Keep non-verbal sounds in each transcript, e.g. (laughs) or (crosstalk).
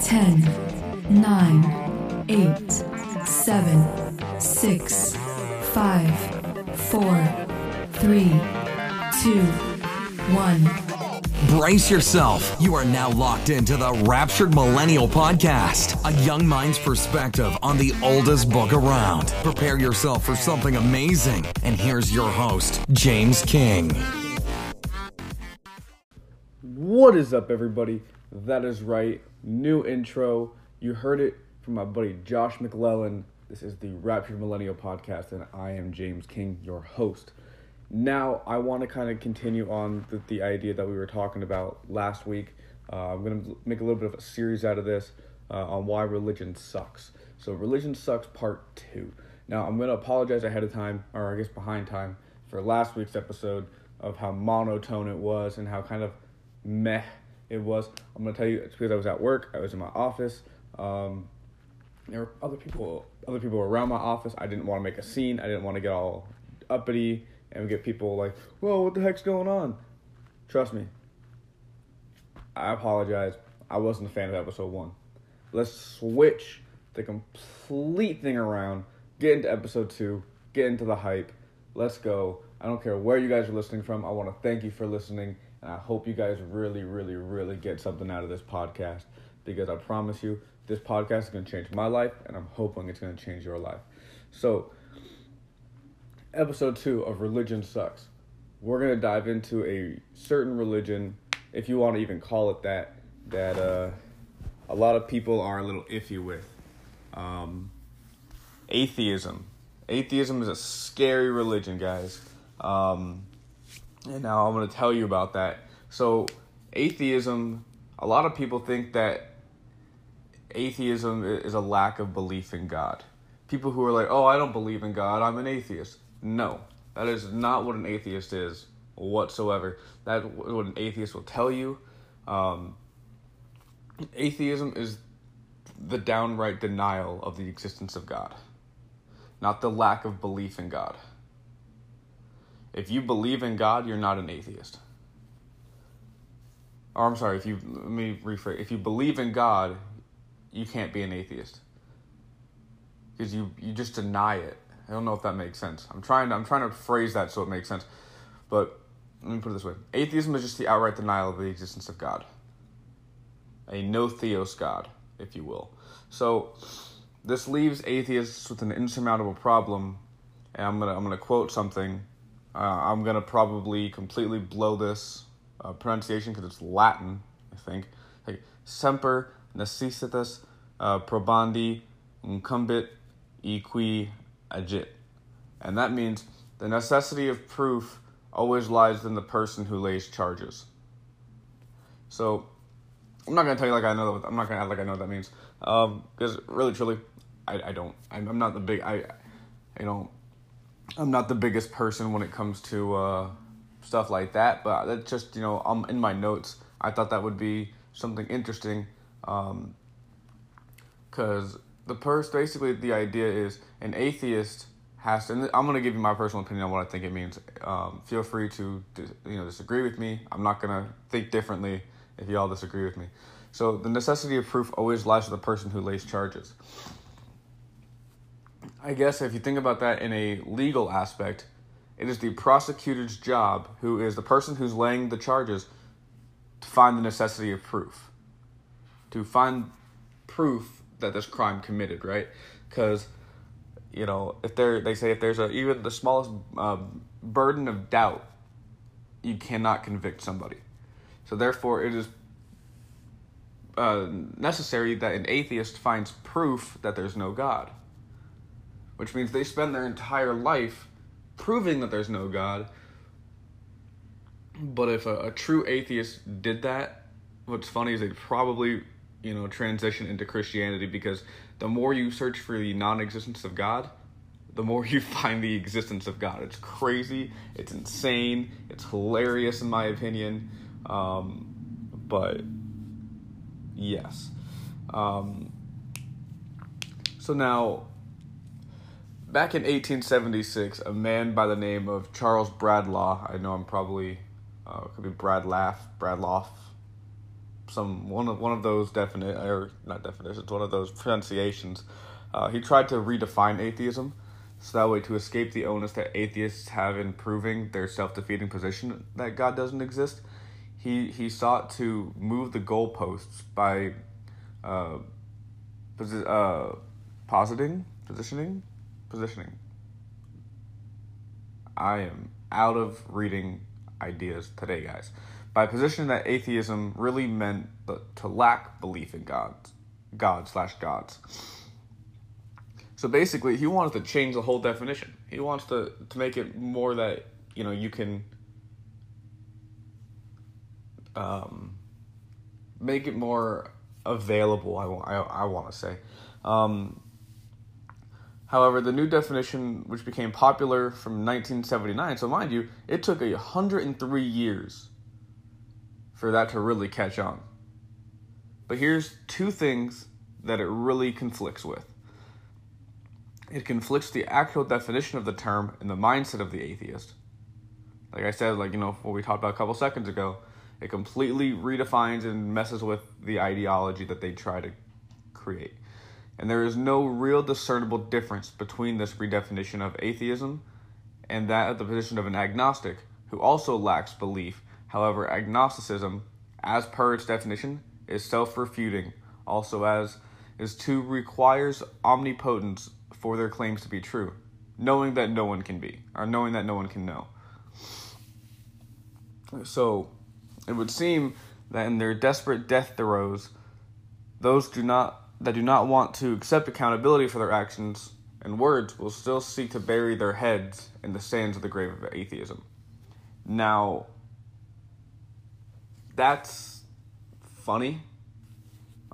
10, 9, 8, 7, 6, 5, 4, 3, 2, 1. Brace yourself. You are now locked into the Raptured Millennial Podcast, a young mind's perspective on the oldest book around. Prepare yourself for something amazing. And here's your host, James King. What is up, everybody? That is right. New intro. You heard it from my buddy Josh McClellan. This is the Raptured Millennial Podcast, and I am James King, your host. Now, I want to kind of continue on the, the idea that we were talking about last week. Uh, I'm going to make a little bit of a series out of this uh, on why religion sucks. So, Religion Sucks Part 2. Now, I'm going to apologize ahead of time, or I guess behind time, for last week's episode of how monotone it was and how kind of meh it was. I'm going to tell you it's because I was at work, I was in my office. Um, there were other people other people around my office. I didn't want to make a scene. I didn't want to get all uppity and get people like, whoa, what the heck's going on? Trust me. I apologize. I wasn't a fan of episode one. Let's switch the complete thing around, get into episode two, get into the hype. Let's go. I don't care where you guys are listening from. I want to thank you for listening, and I hope you guys really, really, really get something out of this podcast because I promise you, this podcast is going to change my life, and I'm hoping it's going to change your life. So, episode two of Religion Sucks. We're gonna dive into a certain religion, if you want to even call it that, that uh, a lot of people are a little iffy with. Um, atheism. Atheism is a scary religion, guys. Um, and now I'm gonna tell you about that. So, atheism. A lot of people think that atheism is a lack of belief in God. People who are like, "Oh, I don't believe in God. I'm an atheist." No, that is not what an atheist is whatsoever. That what an atheist will tell you. Um, atheism is the downright denial of the existence of God, not the lack of belief in God. If you believe in God, you're not an atheist. Or I'm sorry, if you let me rephrase. If you believe in God, you can't be an atheist because you you just deny it I don't know if that makes sense. I'm trying to, I'm trying to phrase that so it makes sense. But let me put it this way. Atheism is just the outright denial of the existence of God. A no theos God, if you will. So this leaves atheists with an insurmountable problem, and I'm gonna I'm gonna quote something. Uh, I'm gonna probably completely blow this uh, pronunciation because it's Latin, I think. Semper necessitas uh, probandi incumbit equi agit. And that means the necessity of proof always lies in the person who lays charges. So, I'm not gonna tell you like I know. I'm not gonna act like I know what that means. Um, because really, truly, I, I don't. I'm, I'm not the big. I, you know, I'm not the biggest person when it comes to uh, stuff like that. But that's just you know, I'm in my notes. I thought that would be something interesting. Um, because the purse basically the idea is an atheist has to. I'm going to give you my personal opinion on what I think it means. Um, feel free to you know disagree with me. I'm not going to think differently if you all disagree with me. So the necessity of proof always lies with the person who lays charges. I guess if you think about that in a legal aspect, it is the prosecutor's job, who is the person who's laying the charges, to find the necessity of proof. To find proof that this crime committed, right? Because you know, if there they say if there's a even the smallest uh, burden of doubt, you cannot convict somebody. So therefore, it is uh, necessary that an atheist finds proof that there's no God, which means they spend their entire life proving that there's no God. But if a, a true atheist did that, what's funny is they'd probably you know transition into Christianity because the more you search for the non-existence of God, the more you (laughs) find the existence of God. It's crazy, it's insane, it's hilarious in my opinion, um, but yes. Um, so now, back in 1876, a man by the name of Charles Bradlaugh, I know I'm probably, uh, could be Brad Laugh, Bradloff, some one of one of those definite or not definitions, one of those pronunciations. Uh, he tried to redefine atheism, so that way to escape the onus that atheists have in proving their self defeating position that God doesn't exist. He he sought to move the goalposts by uh, posi- uh, positing, positioning, positioning. I am out of reading ideas today, guys. By positioning that atheism really meant to lack belief in God, God slash gods. So basically, he wants to change the whole definition. He wants to to make it more that you know you can um, make it more available. I, I, I want to say. Um, However, the new definition, which became popular from 1979, so mind you, it took 103 years for that to really catch on. But here's two things that it really conflicts with it conflicts the actual definition of the term and the mindset of the atheist. Like I said, like, you know, what we talked about a couple seconds ago, it completely redefines and messes with the ideology that they try to create and there is no real discernible difference between this redefinition of atheism and that of the position of an agnostic who also lacks belief. However, agnosticism, as per its definition, is self refuting, also as is to requires omnipotence for their claims to be true, knowing that no one can be, or knowing that no one can know. So, it would seem that in their desperate death throes, those do not that do not want to accept accountability for their actions and words will still seek to bury their heads in the sands of the grave of atheism. Now, that's funny,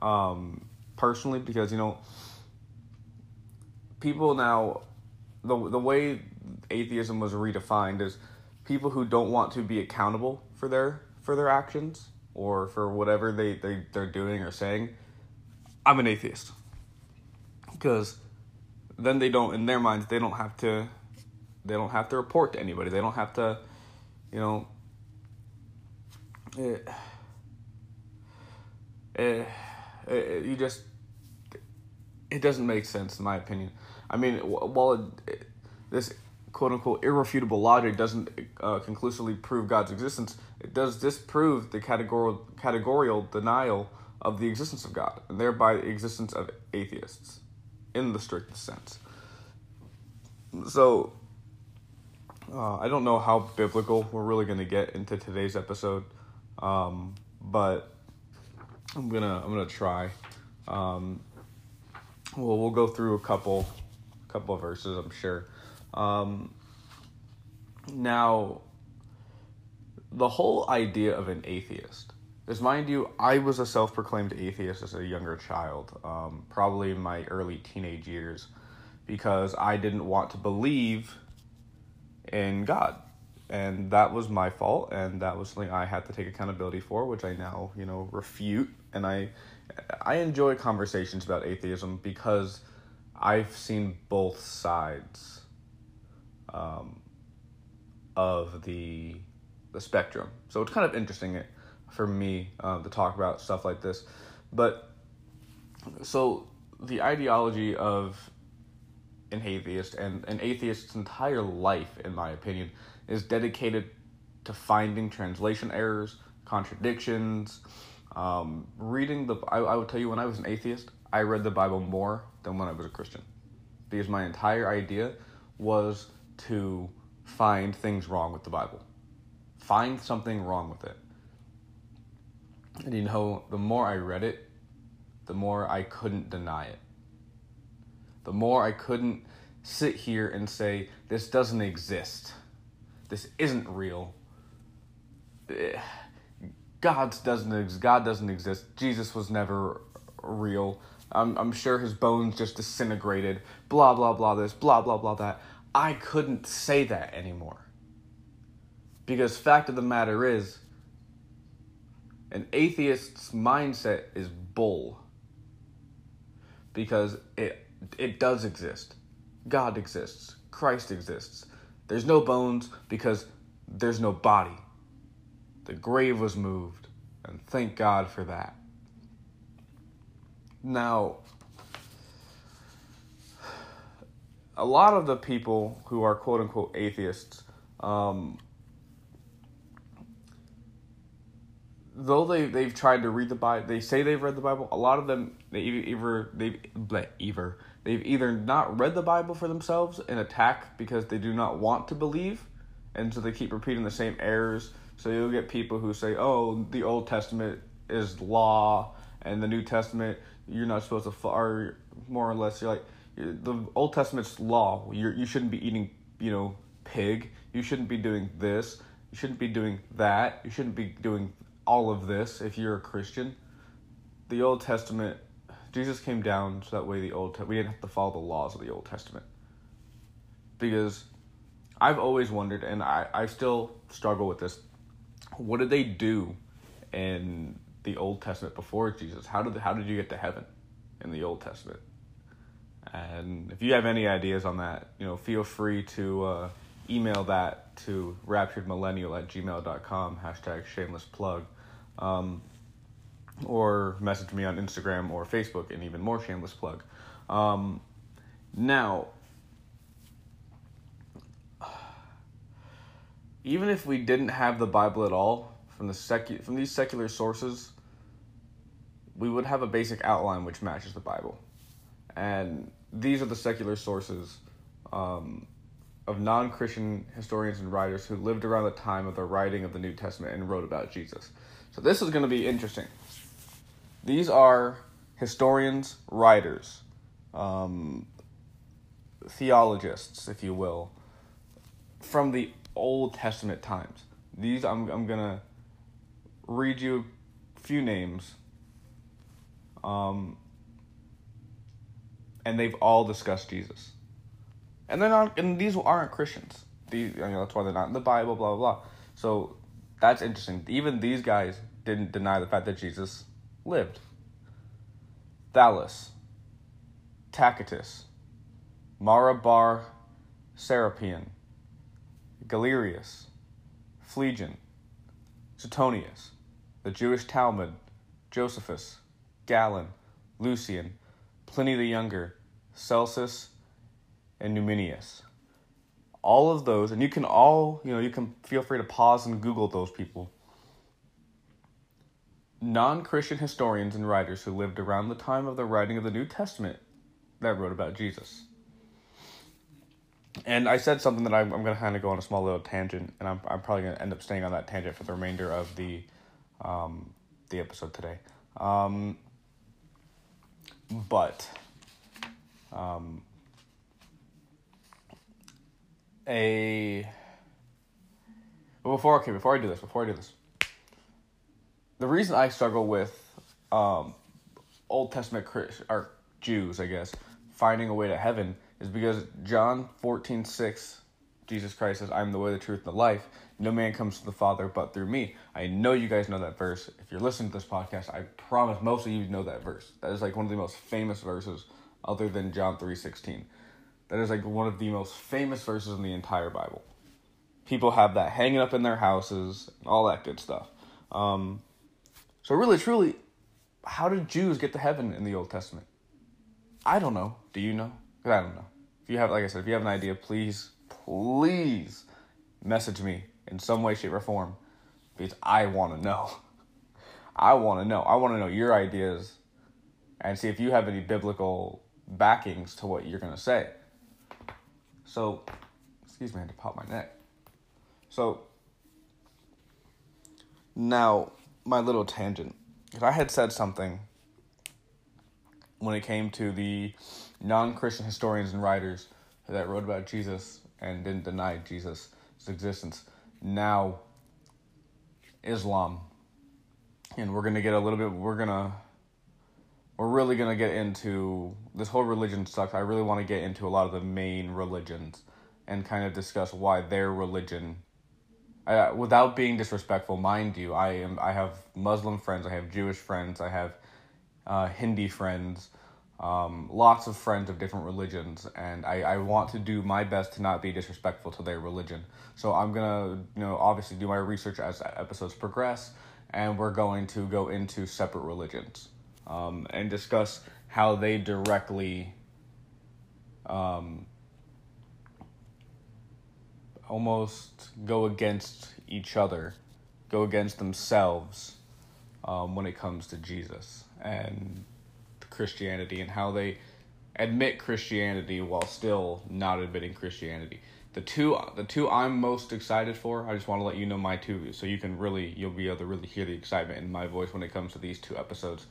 um, personally, because, you know, people now, the, the way atheism was redefined is people who don't want to be accountable for their for their actions or for whatever they, they, they're doing or saying I'm an atheist. Because then they don't, in their minds, they don't have to, they don't have to report to anybody. They don't have to, you know, it, it, it, you just, it doesn't make sense in my opinion. I mean, while it, this quote unquote irrefutable logic doesn't uh, conclusively prove God's existence, it does disprove the categorical categorical denial of the existence of God, and thereby the existence of atheists in the strictest sense. So, uh, I don't know how biblical we're really going to get into today's episode, um, but I'm gonna I'm gonna try. Um, well, we'll go through a couple couple of verses, I'm sure. Um, now, the whole idea of an atheist because, mind you, I was a self proclaimed atheist as a younger child, um, probably in my early teenage years, because I didn't want to believe in God. And that was my fault, and that was something I had to take accountability for, which I now, you know, refute. And I, I enjoy conversations about atheism because I've seen both sides um, of the the spectrum. So it's kind of interesting for me uh, to talk about stuff like this. But so the ideology of an atheist and an atheist's entire life, in my opinion, is dedicated to finding translation errors, contradictions, um, reading the. I, I would tell you when I was an atheist, I read the Bible more than when I was a Christian, because my entire idea was to find things wrong with the Bible, find something wrong with it. And you know, the more I read it, the more I couldn't deny it. The more I couldn't sit here and say, this doesn't exist. This isn't real. Eh, God doesn't God doesn't exist. Jesus was never real. I'm I'm sure his bones just disintegrated. Blah blah blah this, blah blah blah that. I couldn't say that anymore. Because fact of the matter is, an atheist's mindset is bull because it it does exist. God exists. Christ exists. There's no bones because there's no body. The grave was moved. And thank God for that. Now, a lot of the people who are quote unquote atheists, um, though they they've tried to read the Bible, they say they've read the Bible. A lot of them they either they've either they've either not read the Bible for themselves and attack because they do not want to believe, and so they keep repeating the same errors. So you'll get people who say, "Oh, the Old Testament is law, and the New Testament you're not supposed to follow." More or less, you're like the Old Testament's law. You you shouldn't be eating, you know, pig. You shouldn't be doing this. You shouldn't be doing that. You shouldn't be doing all of this if you're a Christian. The Old Testament, Jesus came down so that way the Old we didn't have to follow the laws of the Old Testament. Because I've always wondered, and I, I still struggle with this. What did they do in the Old Testament before Jesus? How did how did you get to heaven in the Old Testament? And if you have any ideas on that, you know, feel free to uh, email that to rapturedmillennial at gmail.com, hashtag shameless plug. Um, or message me on Instagram or Facebook, and even more shameless plug. Um, now, even if we didn't have the Bible at all from the secu- from these secular sources, we would have a basic outline which matches the Bible, and these are the secular sources um, of non Christian historians and writers who lived around the time of the writing of the New Testament and wrote about Jesus. So this is going to be interesting. These are historians, writers, um, theologists, if you will, from the Old Testament times. These I'm I'm gonna read you a few names. Um, and they've all discussed Jesus. And they're not, and these aren't Christians. These, you know, that's why they're not in the Bible. Blah blah blah. So that's interesting. Even these guys didn't deny the fact that Jesus lived. Thallus, Tacitus, Mara bar Serapion, Galerius, Phlegon, Suetonius, the Jewish Talmud, Josephus, Galen, Lucian, Pliny the Younger, Celsus, and Numenius. All of those, and you can all, you know, you can feel free to pause and Google those people. Non Christian historians and writers who lived around the time of the writing of the New Testament that wrote about Jesus. And I said something that I'm, I'm going to kind of go on a small little tangent, and I'm, I'm probably going to end up staying on that tangent for the remainder of the um, the episode today. Um, but um, a well, before okay before I do this before I do this the reason I struggle with um, Old Testament Chris, or Jews I guess finding a way to heaven is because John fourteen six Jesus Christ says I'm the way the truth and the life no man comes to the Father but through me. I know you guys know that verse. If you're listening to this podcast, I promise most of you know that verse. That is like one of the most famous verses other than John 3:16. That is like one of the most famous verses in the entire Bible. People have that hanging up in their houses, all that good stuff. Um, so really, truly, how did Jews get to heaven in the Old Testament? I don't know. Do you know? I don't know. If you have, like I said, if you have an idea, please, please message me in some way, shape, or form because I want to (laughs) know. I want to know. I want to know your ideas and see if you have any biblical backings to what you're going to say. So, excuse me, I had to pop my neck. So, now, my little tangent. I had said something when it came to the non Christian historians and writers that wrote about Jesus and didn't deny Jesus' existence, now Islam. And we're going to get a little bit, we're going to, we're really going to get into this whole religion sucks. I really want to get into a lot of the main religions and kind of discuss why their religion, uh, without being disrespectful, mind you, I am, I have Muslim friends, I have Jewish friends, I have uh, Hindi friends, um, lots of friends of different religions, and I, I want to do my best to not be disrespectful to their religion. So I'm gonna, you know, obviously do my research as episodes progress, and we're going to go into separate religions um, and discuss how they directly um, almost go against each other, go against themselves um, when it comes to Jesus and Christianity and how they admit Christianity while still not admitting Christianity. The two the two I'm most excited for, I just want to let you know my two so you can really you'll be able to really hear the excitement in my voice when it comes to these two episodes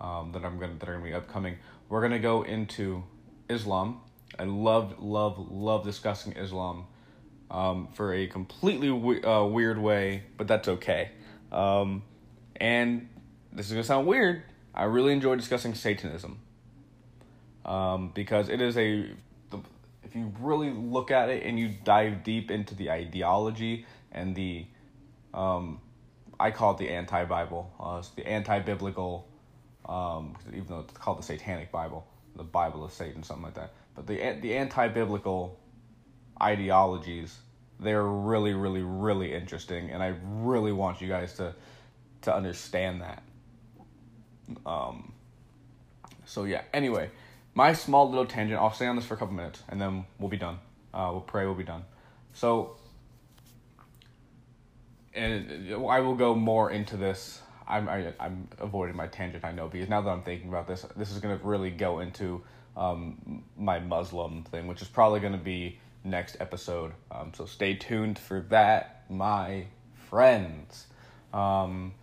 um, that I'm gonna that are gonna be upcoming. We're gonna go into Islam. I love love love discussing Islam um, for a completely we- uh, weird way, but that's okay. Um, and this is gonna sound weird. I really enjoy discussing Satanism um, because it is a if you really look at it and you dive deep into the ideology and the um, I call it the anti-Bible, uh, it's the anti-biblical, um, even though it's called the Satanic Bible, the Bible of Satan, something like that. But the the anti-biblical ideologies, they're really, really, really interesting, and I really want you guys to to understand that. Um. So yeah. Anyway, my small little tangent. I'll stay on this for a couple minutes, and then we'll be done. Uh, we'll pray. We'll be done. So, and I will go more into this. I'm I, I'm avoiding my tangent. I know because now that I'm thinking about this, this is gonna really go into um my Muslim thing, which is probably gonna be next episode. Um, so stay tuned for that, my friends. Um,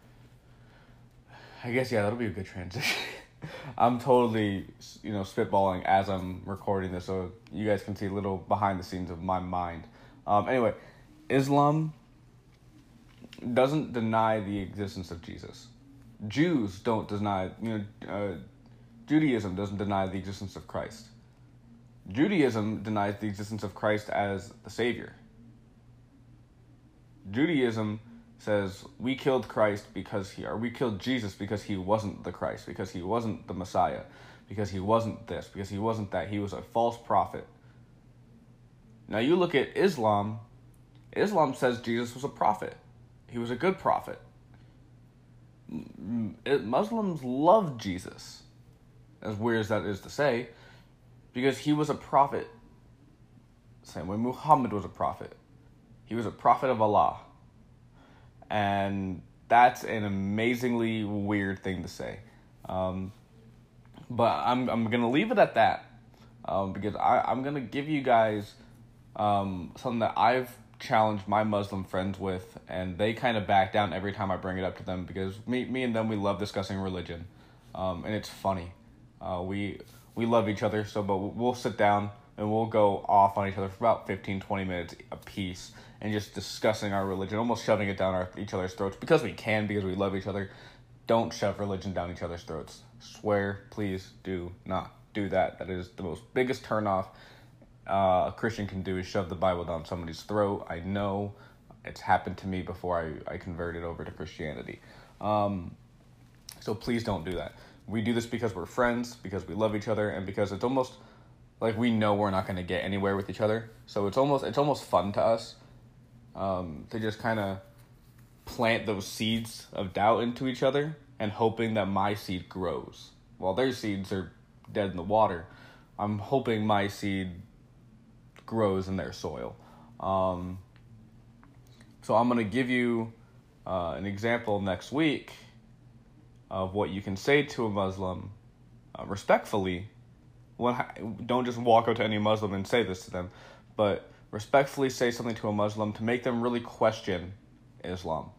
I guess yeah, that'll be a good transition. (laughs) (laughs) I'm totally, you know, spitballing as I'm recording this, so you guys can see a little behind the scenes of my mind. Um, anyway, Islam doesn't deny the existence of Jesus. Jews don't deny, you know, uh, Judaism doesn't deny the existence of Christ. Judaism denies the existence of Christ as the Savior. Judaism says we killed Christ because he, or we killed Jesus because he wasn't the Christ, because he wasn't the Messiah, because he wasn't this, because he wasn't that. He was a false prophet. Now you look at Islam, Islam says Jesus was a prophet. He was a good prophet. Muslims love Jesus, as weird as that is to say, because he was a prophet. Same way Muhammad was a prophet. He was a prophet of Allah. And that's an amazingly weird thing to say. Um, but I'm, I'm going to leave it at that um, because I, I'm going to give you guys um, something that I've challenged my Muslim friends with, and they kind of back down every time I bring it up to them because me, me and them, we love discussing religion. Um, and it's funny. Uh, we we love each other, so but we'll sit down and we'll go off on each other for about 15, 20 minutes a piece and just discussing our religion, almost shoving it down our, each other's throats because we can, because we love each other. Don't shove religion down each other's throats. Swear, please do not do that. That is the most biggest turnoff uh, a Christian can do is shove the Bible down somebody's throat. I know it's happened to me before I, I converted over to Christianity. Um, so please don't do that. We do this because we're friends, because we love each other, and because it's almost like we know we're not going to get anywhere with each other. So it's almost it's almost fun to us um, to just kind of plant those seeds of doubt into each other and hoping that my seed grows. While their seeds are dead in the water, I'm hoping my seed grows in their soil. Um, so I'm going to give you uh, an example next week of what you can say to a Muslim uh, respectfully. When, don't just walk up to any Muslim and say this to them, but respectfully say something to a Muslim to make them really question Islam.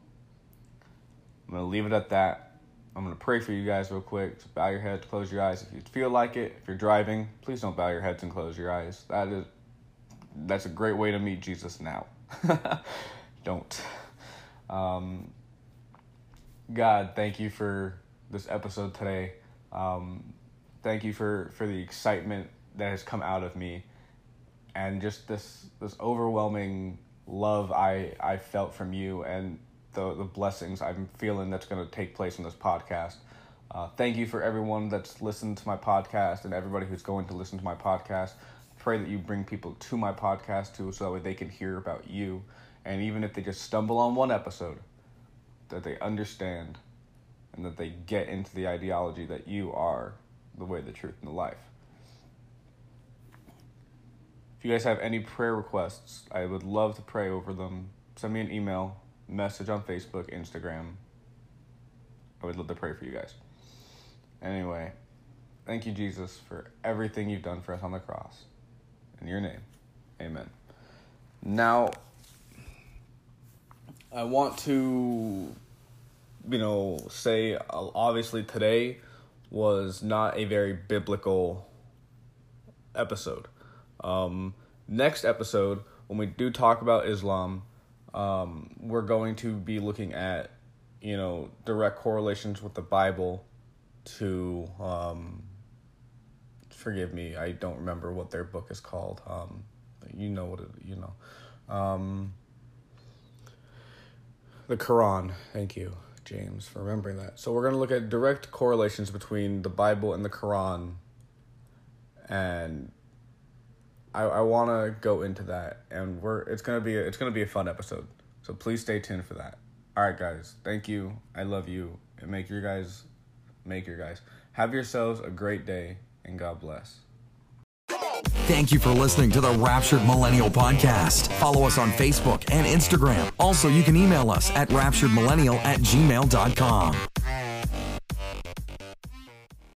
I'm going to leave it at that. I'm going to pray for you guys real quick. Just bow your head, close your eyes if you feel like it. If you're driving, please don't bow your heads and close your eyes. That is that's a great way to meet Jesus now. (laughs) don't. Um, God, thank you for this episode today. Um, thank you for, for the excitement that has come out of me and just this this overwhelming love I, I felt from you and the, the blessings I'm feeling that's going to take place in this podcast. Uh, thank you for everyone that's listened to my podcast and everybody who's going to listen to my podcast. Pray that you bring people to my podcast too so that way they can hear about you. And even if they just stumble on one episode, that they understand and that they get into the ideology that you are the way, the truth, and the life. If you guys have any prayer requests, I would love to pray over them. Send me an email, message on Facebook, Instagram. I would love to pray for you guys. Anyway, thank you, Jesus, for everything you've done for us on the cross. In your name, amen. Now, I want to, you know, say uh, obviously today was not a very biblical episode. Um, next episode, when we do talk about Islam, um, we're going to be looking at, you know, direct correlations with the Bible to, um, forgive me, I don't remember what their book is called. Um, you know what it, you know. Um, the Quran. Thank you, James, for remembering that. So we're going to look at direct correlations between the Bible and the Quran and I, I want to go into that, and we're it's gonna be a, it's gonna be a fun episode. So please stay tuned for that. All right, guys. Thank you. I love you. And make your guys, make your guys have yourselves a great day, and God bless. Thank you for listening to the Raptured Millennial Podcast. Follow us on Facebook and Instagram. Also, you can email us at rapturedmillennial at gmail.com.